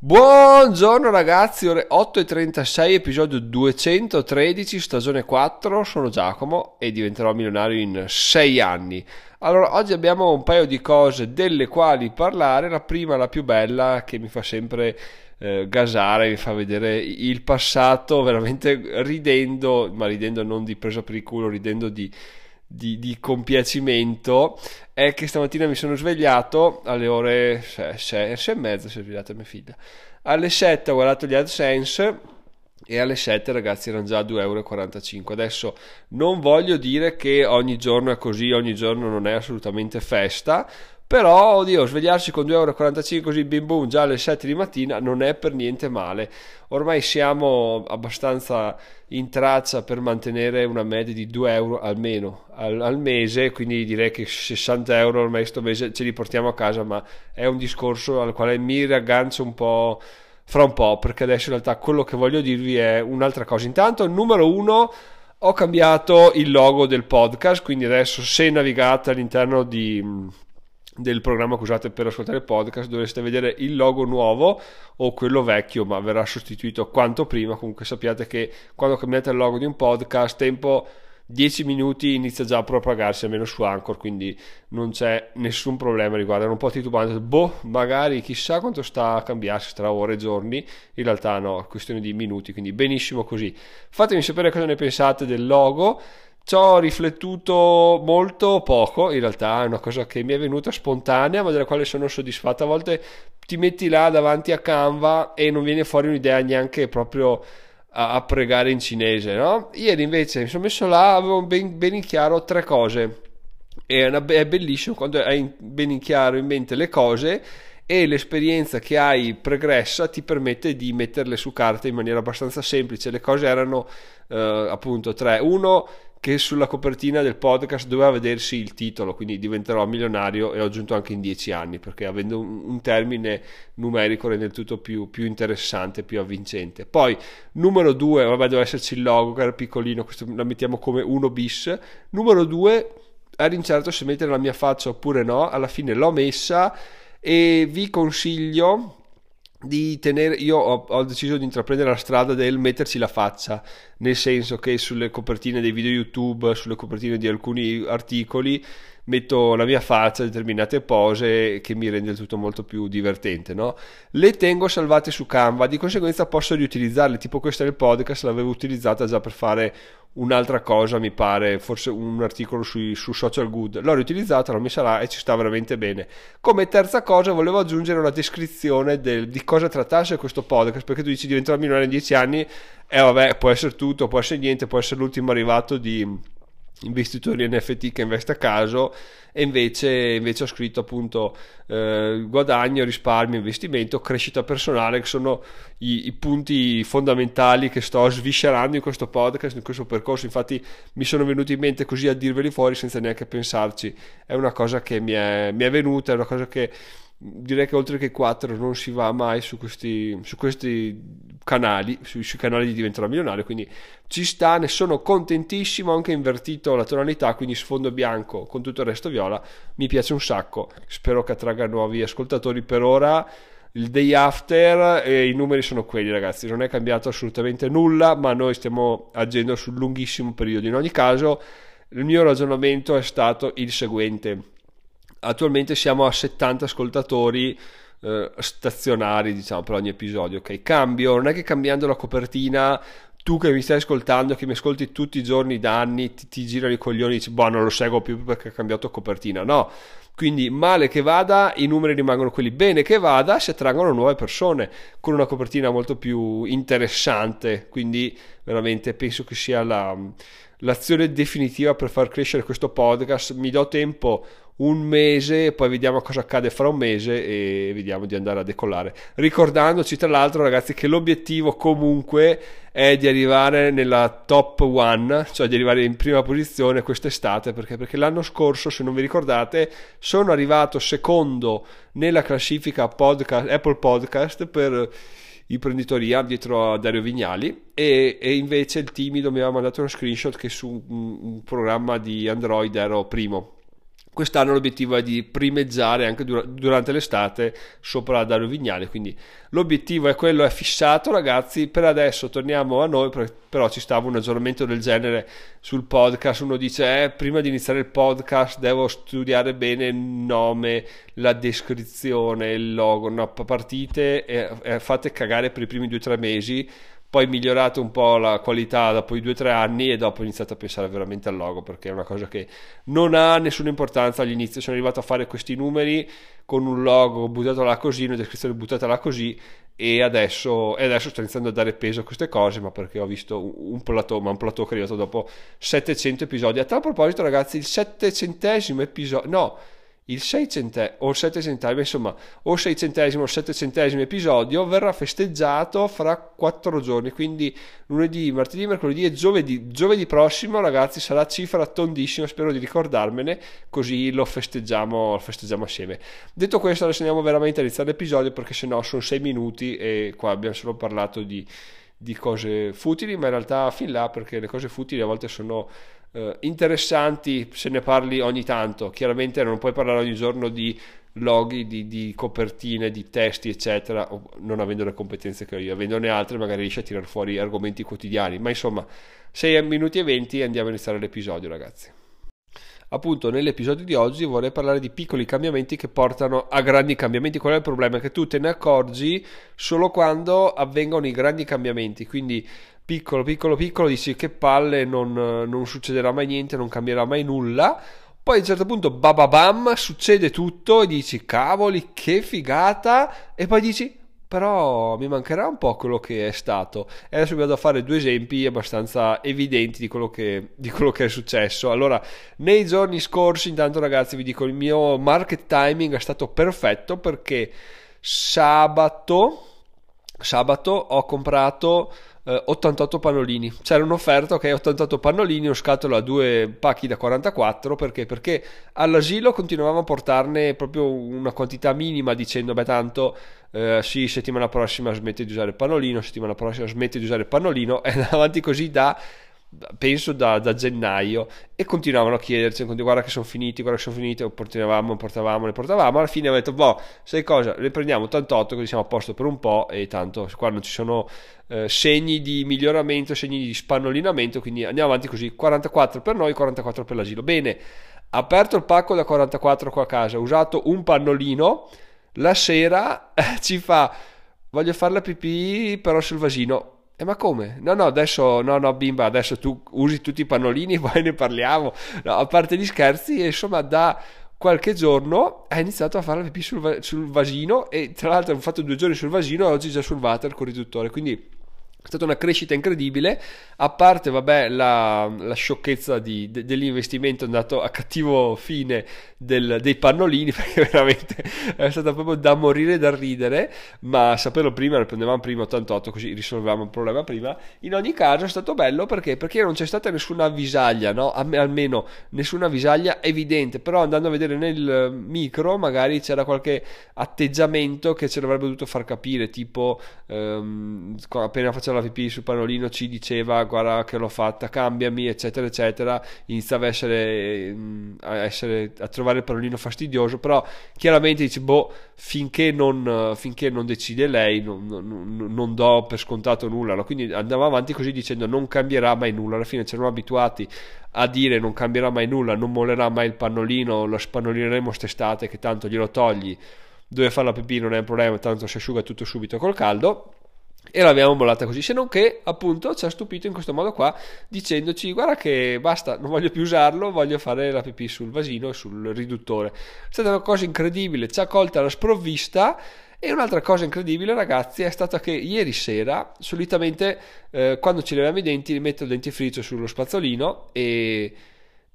Buongiorno ragazzi, ore 8.36, episodio 213, stagione 4, sono Giacomo e diventerò milionario in 6 anni. Allora, oggi abbiamo un paio di cose delle quali parlare, la prima, la più bella, che mi fa sempre eh, gasare, mi fa vedere il passato veramente ridendo, ma ridendo non di presa per il culo, ridendo di di, di, compiacimento è che stamattina mi sono svegliato alle ore 6, e mezza si è svegliata mia figlia. Alle 7 ho guardato gli AdSense e alle 7 ragazzi erano già 2,45 euro adesso non voglio dire che ogni giorno è così ogni giorno non è assolutamente festa però, oddio, svegliarsi con 2,45 euro così bim bum già alle 7 di mattina non è per niente male. Ormai siamo abbastanza in traccia per mantenere una media di 2 euro almeno al, al mese, quindi direi che 60 euro ormai sto mese ce li portiamo a casa, ma è un discorso al quale mi riaggancio un po' fra un po', perché adesso in realtà quello che voglio dirvi è un'altra cosa. Intanto, numero uno ho cambiato il logo del podcast, quindi adesso se navigate all'interno di del programma che usate per ascoltare il podcast dovreste vedere il logo nuovo o quello vecchio ma verrà sostituito quanto prima. Comunque sappiate che quando cambiate il logo di un podcast tempo 10 minuti inizia già a propagarsi almeno su Anchor quindi non c'è nessun problema riguardo è un po' titubante boh magari chissà quanto sta a cambiarsi tra ore e giorni. In realtà no è questione di minuti quindi benissimo così. Fatemi sapere cosa ne pensate del logo ci ho riflettuto molto poco, in realtà è una cosa che mi è venuta spontanea, ma della quale sono soddisfatto. A volte ti metti là davanti a Canva e non viene fuori un'idea neanche proprio a, a pregare in cinese, no? Ieri invece mi sono messo là, avevo ben, ben in chiaro tre cose. È, è bellissimo quando hai ben in chiaro in mente le cose e l'esperienza che hai pregressa ti permette di metterle su carta in maniera abbastanza semplice. Le cose erano eh, appunto tre. Uno, che sulla copertina del podcast doveva vedersi il titolo, quindi diventerò milionario e ho aggiunto anche in dieci anni, perché avendo un, termine numerico rende il tutto più, più, interessante, più avvincente. Poi, numero due, vabbè, doveva esserci il logo, che era piccolino, questo la mettiamo come 1 bis. Numero due, ero incerto se mettere la mia faccia oppure no, alla fine l'ho messa e vi consiglio di tenere io ho, ho, deciso di intraprendere la strada del metterci la faccia nel senso che sulle copertine dei video youtube sulle copertine di alcuni articoli metto la mia faccia determinate pose che mi rende tutto molto più divertente no? le tengo salvate su canva di conseguenza posso riutilizzarle tipo questa nel podcast l'avevo utilizzata già per fare un'altra cosa mi pare, forse un articolo sui, su Social Good, l'ho riutilizzata, l'ho messa là e ci sta veramente bene. Come terza cosa volevo aggiungere una descrizione del, di cosa trattasse questo podcast, perché tu dici diventerò milionario in dieci anni, e eh, vabbè, può essere tutto, può essere niente, può essere l'ultimo arrivato di investitori NFT che investe a caso e invece, invece ho scritto appunto eh, guadagno, risparmio, investimento, crescita personale che sono i, i, punti fondamentali che sto sviscerando in questo podcast, in questo percorso. Infatti mi sono venuti in mente così a dirveli fuori senza neanche pensarci. È una cosa che mi è, mi è venuta, è una cosa che direi che oltre che 4 non si va mai su questi, su questi canali, sui, sui, canali di Diventerò Milionario, quindi ci sta, ne sono contentissimo, ho anche invertito la tonalità, quindi sfondo bianco con tutto il resto viola, mi piace un sacco, spero che attragga nuovi ascoltatori per ora. Il day after e i numeri sono quelli ragazzi, non è cambiato assolutamente nulla, ma noi stiamo agendo sul lunghissimo periodo. In ogni caso, il mio ragionamento è stato il seguente attualmente siamo a 70 ascoltatori eh, stazionari diciamo per ogni episodio ok? Cambio non è che cambiando la copertina tu che mi stai ascoltando che mi ascolti tutti i giorni da anni ti, ti girano i coglioni e dici boh non lo seguo più perché ha cambiato copertina no. Quindi male che vada i numeri rimangono quelli. Bene che vada si attraggono nuove persone con una copertina molto più interessante. Quindi veramente penso che sia la, l'azione definitiva per far crescere questo podcast mi do tempo un mese, poi vediamo cosa accade fra un mese e vediamo di andare a decollare. Ricordandoci tra l'altro ragazzi che l'obiettivo comunque è di arrivare nella top one, cioè di arrivare in prima posizione quest'estate, perché, perché l'anno scorso, se non vi ricordate, sono arrivato secondo nella classifica podcast, Apple Podcast per imprenditoria dietro a Dario Vignali e, e, invece il timido mi aveva mandato uno screenshot che su un, un programma di Android ero primo Quest'anno l'obiettivo è di primeggiare anche durante l'estate sopra Dario Vignale, quindi l'obiettivo è quello, è fissato ragazzi, per adesso torniamo a noi, però ci stava un aggiornamento del genere sul podcast, uno dice eh, prima di iniziare il podcast devo studiare bene il nome, la descrizione, il logo, no, partite e, e fate cagare per i primi due o tre mesi poi migliorato un po' la qualità dopo i due o tre anni e dopo ho iniziato a pensare veramente al logo perché è una cosa che non ha nessuna importanza. All'inizio sono arrivato a fare questi numeri con un logo buttato là così una descrizione buttata là così e adesso, e adesso sto iniziando a dare peso a queste cose ma perché ho visto un plateau ma un plateau arrivato dopo 700 episodi. A tal proposito ragazzi il settecentesimo episodio no il 6 centesimo o il 7 centesimo, insomma, o il 6 centesimo o il 7 centesimo episodio verrà festeggiato fra 4 giorni, quindi lunedì, martedì, mercoledì e giovedì. Giovedì prossimo, ragazzi, sarà cifra tondissima, spero di ricordarmene, così lo festeggiamo, lo festeggiamo assieme. Detto questo, adesso andiamo veramente a iniziare l'episodio perché sennò sono 6 minuti e qua abbiamo solo parlato di, di cose futili, ma in realtà fin là perché le cose futili a volte sono eh, interessanti se ne parli ogni tanto. Chiaramente non puoi parlare ogni giorno di loghi, di, di, copertine, di testi, eccetera, non avendo le competenze che ho io, avendone altre magari riesci a tirare fuori argomenti quotidiani. Ma insomma, 6 minuti e 20 andiamo a iniziare l'episodio, ragazzi. Appunto, nell'episodio di oggi vorrei parlare di piccoli cambiamenti che portano a grandi cambiamenti. Qual è il problema? Che tu te ne accorgi solo quando avvengono i grandi cambiamenti. Quindi piccolo, piccolo, piccolo, dici che palle, non, non succederà mai niente, non cambierà mai nulla. Poi a un certo punto, bababam, succede tutto e dici, cavoli, che figata. E poi dici, però mi mancherà un po' quello che è stato. E adesso vi vado a fare due esempi abbastanza evidenti di quello, che, di quello che è successo. Allora, nei giorni scorsi, intanto ragazzi, vi dico, il mio market timing è stato perfetto perché sabato, sabato ho comprato 88 eh, pannolini. C'era un'offerta, ok, 88 pannolini, uno scatolo a due pacchi da 44, perché? Perché all'asilo continuavamo a portarne proprio una quantità minima dicendo, beh tanto, eh, sì, settimana prossima smette di usare il pannolino, settimana prossima smette di usare il pannolino, e avanti così da penso da, da, gennaio e continuavano a chiederci guarda che sono finiti guarda che sono finiti o portavamo portavamo ne portavamo alla fine ho detto boh sai cosa? Le prendiamo 88 così siamo a posto per un po' e tanto qua non ci sono eh, segni di miglioramento segni di spannolinamento quindi andiamo avanti così 44 per noi 44 per l'asilo. Bene aperto il pacco da 44 qua a casa usato un pannolino la sera ci fa voglio fare la pipì però sul vasino eh, ma come? No, no, adesso, no, no, bimba, adesso tu usi tutti i pannolini, poi ne parliamo. No, a parte gli scherzi, insomma, da qualche giorno ha iniziato a fare la pipì sul, sul vasino e tra l'altro ho fatto due giorni sul vasino e oggi già sul water con riduttore, quindi è stata una crescita incredibile, a parte vabbè, la, la sciocchezza di, de, dell'investimento andato a cattivo fine del, dei pannolini, perché veramente è stata proprio da morire da ridere, ma saperlo prima, ne prendevamo prima 88 così risolvevamo il problema prima. In ogni caso è stato bello perché, perché non c'è stata nessuna avvisaglia, no? almeno nessuna avvisaglia evidente, però andando a vedere nel micro magari c'era qualche atteggiamento che ce l'avrebbe dovuto far capire, tipo ehm, appena faceva la pipì sul pannolino ci diceva guarda che l'ho fatta, cambiami, eccetera, eccetera, iniziava a essere, mm, a, essere, a trovare il pannolino fastidioso, però chiaramente dice, boh, finché non, finché non decide lei non, non, non, do per scontato nulla, no? quindi andava avanti così dicendo non cambierà mai nulla, alla fine ci eravamo abituati a dire non cambierà mai nulla, non mollerà mai il pannolino, lo spannolineremo st'estate che tanto glielo togli, dove fare la pipì non è un problema, tanto si asciuga tutto subito col caldo e l'abbiamo mollata così, se non che appunto ci ha stupito in questo modo qua dicendoci guarda che basta, non voglio più usarlo, voglio fare la pipì sul vasino, sul riduttore. È stata una cosa incredibile, ci ha colta la sprovvista e un'altra cosa incredibile ragazzi è stata che ieri sera solitamente eh, quando ci leviamo i denti metto il dentifricio sullo spazzolino e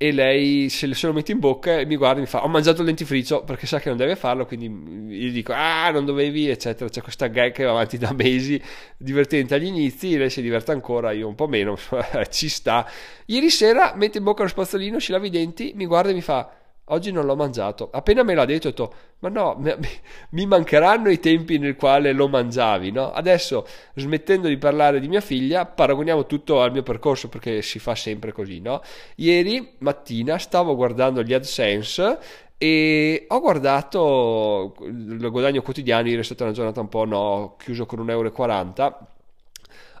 e lei se, lo mette in bocca e mi guarda e mi fa ho mangiato il dentifricio perché sa che non deve farlo quindi gli dico ah non dovevi eccetera. C'è questa gag che va avanti da mesi divertente agli inizi lei si diverte ancora io un po' meno ci sta. Ieri sera mette in bocca lo spazzolino ci lava i denti mi guarda e mi fa oggi non l'ho mangiato. Appena me l'ha detto, ho detto, ma no, mi, mancheranno i tempi nel quale lo mangiavi, no? Adesso, smettendo di parlare di mia figlia, paragoniamo tutto al mio percorso perché si fa sempre così, no? Ieri mattina stavo guardando gli AdSense e ho guardato il guadagno quotidiano, ieri è stata una giornata un po' no, chiuso con 1,40 euro.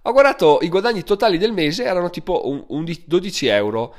Ho guardato i guadagni totali del mese, erano tipo un, un 12 euro.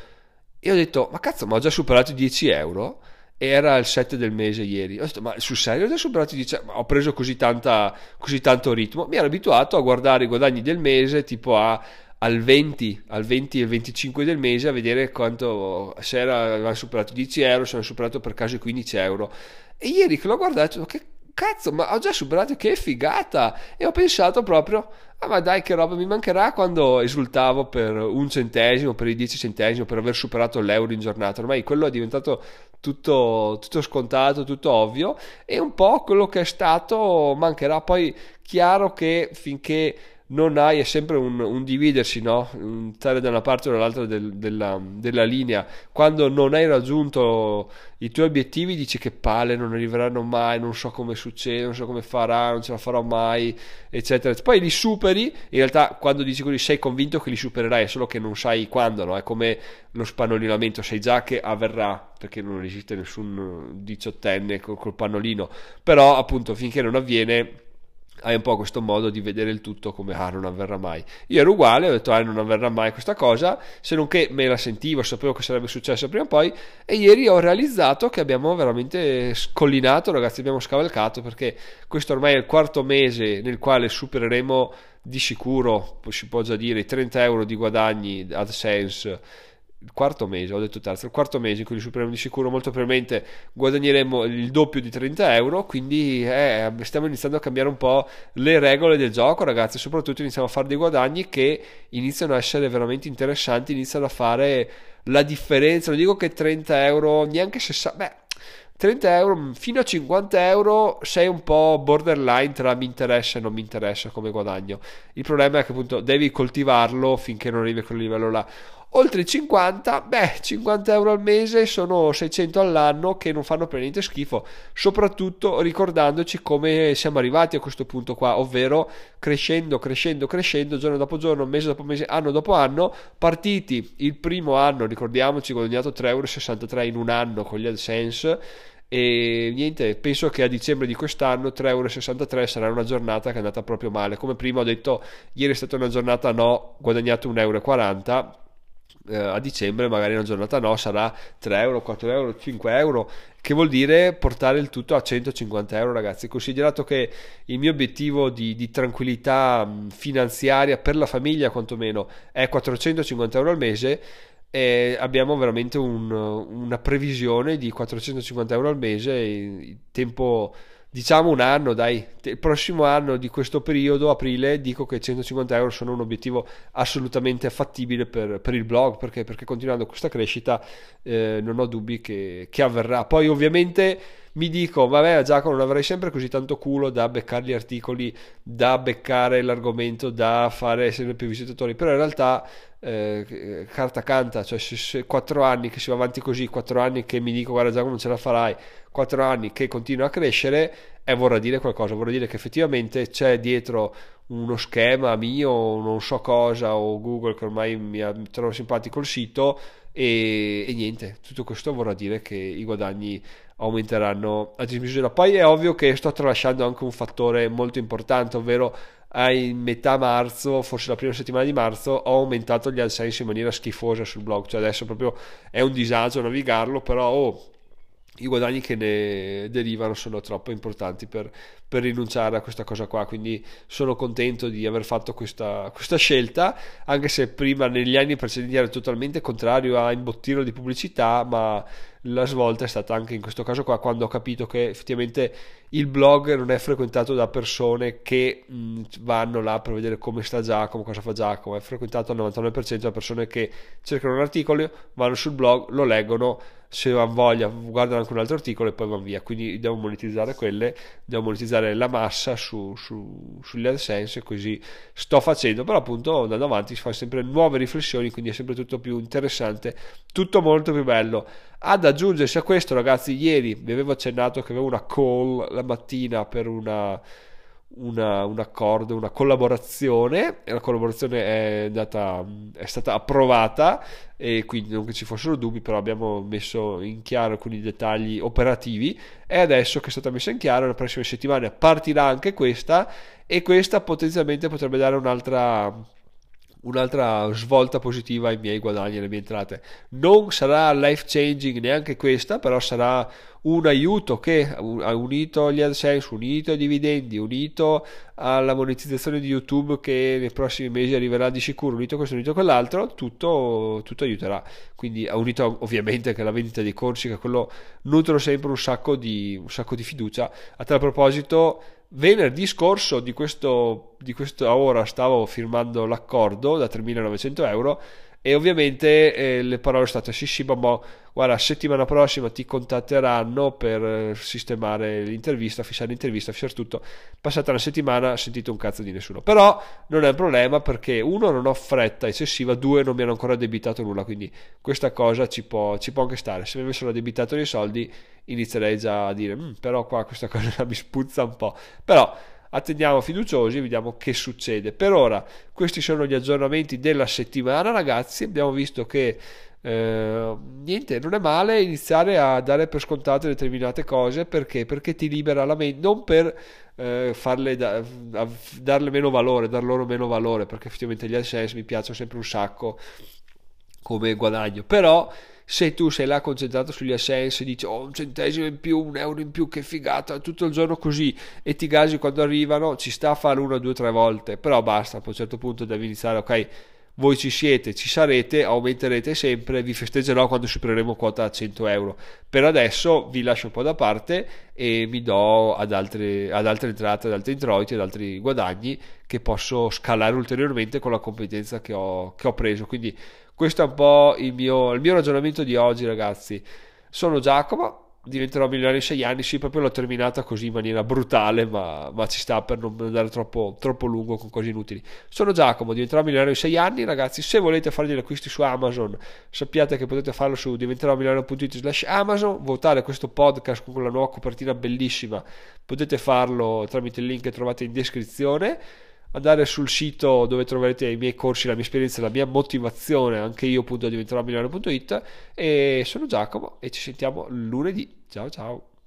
E ho detto, ma cazzo, ma ho già superato i 10 euro? Era il 7 del mese ieri. Ho detto, ma sul serio ho già superato i 10 euro? Ho preso così, tanta, così tanto ritmo. Mi ero abituato a guardare i guadagni del mese, tipo a al 20, al 20 e 25 del mese a vedere quanto se era, avevano superato 10 euro, se hanno superato per caso i 15 euro. E ieri che l'ho guardato, che cazzo, ma ho già superato, che figata! E ho pensato proprio, ah ma dai che roba mi mancherà quando esultavo per un centesimo, per i 10 centesimi, per aver superato l'euro in giornata. Ormai quello è diventato tutto, tutto scontato, tutto ovvio e un po' quello che è stato mancherà. Poi chiaro che finché non hai, è sempre un, un dividersi, no? stare da una parte o dall'altra del, della, della, linea. Quando non hai raggiunto i tuoi obiettivi, dici che palle, non arriveranno mai, non so come succede, non so come farà, non ce la farò mai, eccetera. Poi li superi, in realtà quando dici così sei convinto che li supererai, è solo che non sai quando, no? È come lo spannolinamento, sai già che avverrà, perché non esiste nessun diciottenne col, col pannolino, però appunto finché non avviene hai un po' questo modo di vedere il tutto come ah non avverrà mai. Io ero uguale ho detto ah non avverrà mai questa cosa se non che me la sentivo sapevo che sarebbe successo prima o poi e ieri ho realizzato che abbiamo veramente scollinato ragazzi abbiamo scavalcato perché questo ormai è il quarto mese nel quale supereremo di sicuro si può già dire i 30 euro di guadagni AdSense il quarto mese, ho detto terzo, il quarto mese in cui li supereremo di sicuro, molto probabilmente guadagneremo il doppio di 30 euro, quindi eh, stiamo iniziando a cambiare un po' le regole del gioco ragazzi, soprattutto iniziamo a fare dei guadagni che iniziano a essere veramente interessanti, iniziano a fare la differenza, non dico che 30 euro, neanche 60, beh 30 euro fino a 50 euro sei un po' borderline tra mi interessa e non mi interessa come guadagno. Il problema è che appunto devi coltivarlo finché non arrivi a quel livello là. Oltre i 50, beh, 50 euro al mese sono 600 all'anno che non fanno per niente schifo, soprattutto ricordandoci come siamo arrivati a questo punto qua, ovvero crescendo, crescendo, crescendo, giorno dopo giorno, mese dopo mese, anno dopo anno, partiti il primo anno, ricordiamoci, guadagnato 3,63 euro in un anno con gli AdSense e niente, penso che a dicembre di quest'anno 3,63 euro sarà una giornata che è andata proprio male. Come prima ho detto, ieri è stata una giornata no, guadagnato 1,40 euro eh, a dicembre magari una giornata no sarà 3 euro, 4 euro, 5 euro che vuol dire portare il tutto a 150 euro ragazzi. Considerato che il mio obiettivo di, di tranquillità finanziaria per la famiglia quantomeno è 450 euro al mese e abbiamo veramente un, una previsione di 450 euro al mese il tempo diciamo un anno, dai, il prossimo anno di questo periodo, aprile, dico che 150 euro sono un obiettivo assolutamente fattibile per, per il blog, perché, perché continuando questa crescita eh, non ho dubbi che, che avverrà. Poi ovviamente mi dico, vabbè Giacomo non avrei sempre così tanto culo da beccare gli articoli, da beccare l'argomento, da fare sempre più visitatori, però in realtà eh, carta canta, cioè se, se 4 anni che si va avanti così, 4 anni che mi dico guarda Giacomo non ce la farai, 4 anni che continua a crescere, e vorrà dire qualcosa, vorrà dire che effettivamente c'è dietro uno schema mio, non so cosa, o Google che ormai mi, ha, trovo simpatico il sito, e, e, niente, tutto questo vorrà dire che i guadagni aumenteranno a dismisura. Poi è ovvio che sto tralasciando anche un fattore molto importante, ovvero a metà marzo, forse la prima settimana di marzo, ho aumentato gli AdSense in maniera schifosa sul blog, cioè adesso proprio è un disagio navigarlo, però oh, i guadagni che ne derivano sono troppo importanti per, per, rinunciare a questa cosa qua. Quindi sono contento di aver fatto questa, questa, scelta anche se prima negli anni precedenti ero totalmente contrario a imbottirlo di pubblicità ma la svolta è stata anche in questo caso qua quando ho capito che effettivamente il blog non è frequentato da persone che mh, vanno là per vedere come sta Giacomo, cosa fa Giacomo, è frequentato al 99% da persone che cercano un articolo, vanno sul blog, lo leggono se hanno voglia guardano anche un altro articolo e poi vanno via. Quindi devo monetizzare quelle devo monetizzare la massa su, su, sugli AdSense e così sto facendo. Però appunto andando avanti si fa sempre nuove riflessioni quindi è sempre tutto più interessante tutto molto più bello. Ad aggiungersi a questo ragazzi ieri vi avevo accennato che avevo una call la mattina per una una, un accordo, una collaborazione e la collaborazione è, andata, è stata approvata e quindi non che ci fossero dubbi però abbiamo messo in chiaro alcuni dettagli operativi e adesso che è stata messa in chiaro la prossima settimana partirà anche questa e questa potenzialmente potrebbe dare un'altra un'altra svolta positiva ai miei guadagni e alle mie entrate. Non sarà life changing neanche questa, però sarà un aiuto che unito agli AdSense, unito ai dividendi, unito alla monetizzazione di YouTube che nei prossimi mesi arriverà di sicuro, unito questo, unito quell'altro, tutto, tutto aiuterà. Quindi unito ovviamente anche alla vendita dei corsi, che quello nutro sempre un sacco di, un sacco di fiducia. A tal proposito venerdì scorso di, questo, di questa ora stavo firmando l'accordo da 3.900 euro e ovviamente eh, le parole sono state sì sì ma guarda settimana prossima ti contatteranno per eh, sistemare l'intervista fissare l'intervista fissare tutto. Passata una settimana sentito un cazzo di nessuno. Però non è un problema perché uno non ho fretta eccessiva due non mi hanno ancora debitato nulla quindi questa cosa ci può, ci può anche stare. Se mi avessero debitato dei soldi inizierei già a dire mm, però qua questa cosa mi spuzza un po' però attendiamo fiduciosi e vediamo che succede. Per ora questi sono gli aggiornamenti della settimana ragazzi, abbiamo visto che eh, niente, non è male iniziare a dare per scontate determinate cose perché? Perché ti libera la mente, non per eh, farle da, darle meno valore, dar loro meno valore, perché effettivamente gli AdSense mi piacciono sempre un sacco come guadagno, però se tu sei là concentrato sugli assensi e dici oh un centesimo in più, un euro in più, che figata, tutto il giorno così e ti gasi quando arrivano, ci sta a fare una, due, tre volte, però basta, a un certo punto devi iniziare, ok, voi ci siete, ci sarete, aumenterete sempre, vi festeggerò quando supereremo quota a 100 euro. Per adesso vi lascio un po' da parte e mi do ad altre, ad altre entrate, ad altri introiti, ad altri guadagni che posso scalare ulteriormente con la competenza che ho, che ho preso. Quindi questo è un po' il mio, il mio ragionamento di oggi, ragazzi. Sono Giacomo, diventerò milionario in sei anni. Sì, proprio l'ho terminata così in maniera brutale, ma, ma ci sta per non andare troppo, troppo, lungo con cose inutili. Sono Giacomo, diventerò milionario in sei anni, ragazzi. Se volete fare degli acquisti su Amazon, sappiate che potete farlo su diventerò milionario.it slash Amazon, votare questo podcast con quella nuova copertina bellissima. Potete farlo tramite il link che trovate in descrizione andare sul sito dove troverete i miei corsi, la mia esperienza, la mia motivazione, anche io appunto diventerò milionario.it e sono Giacomo e ci sentiamo lunedì. Ciao ciao.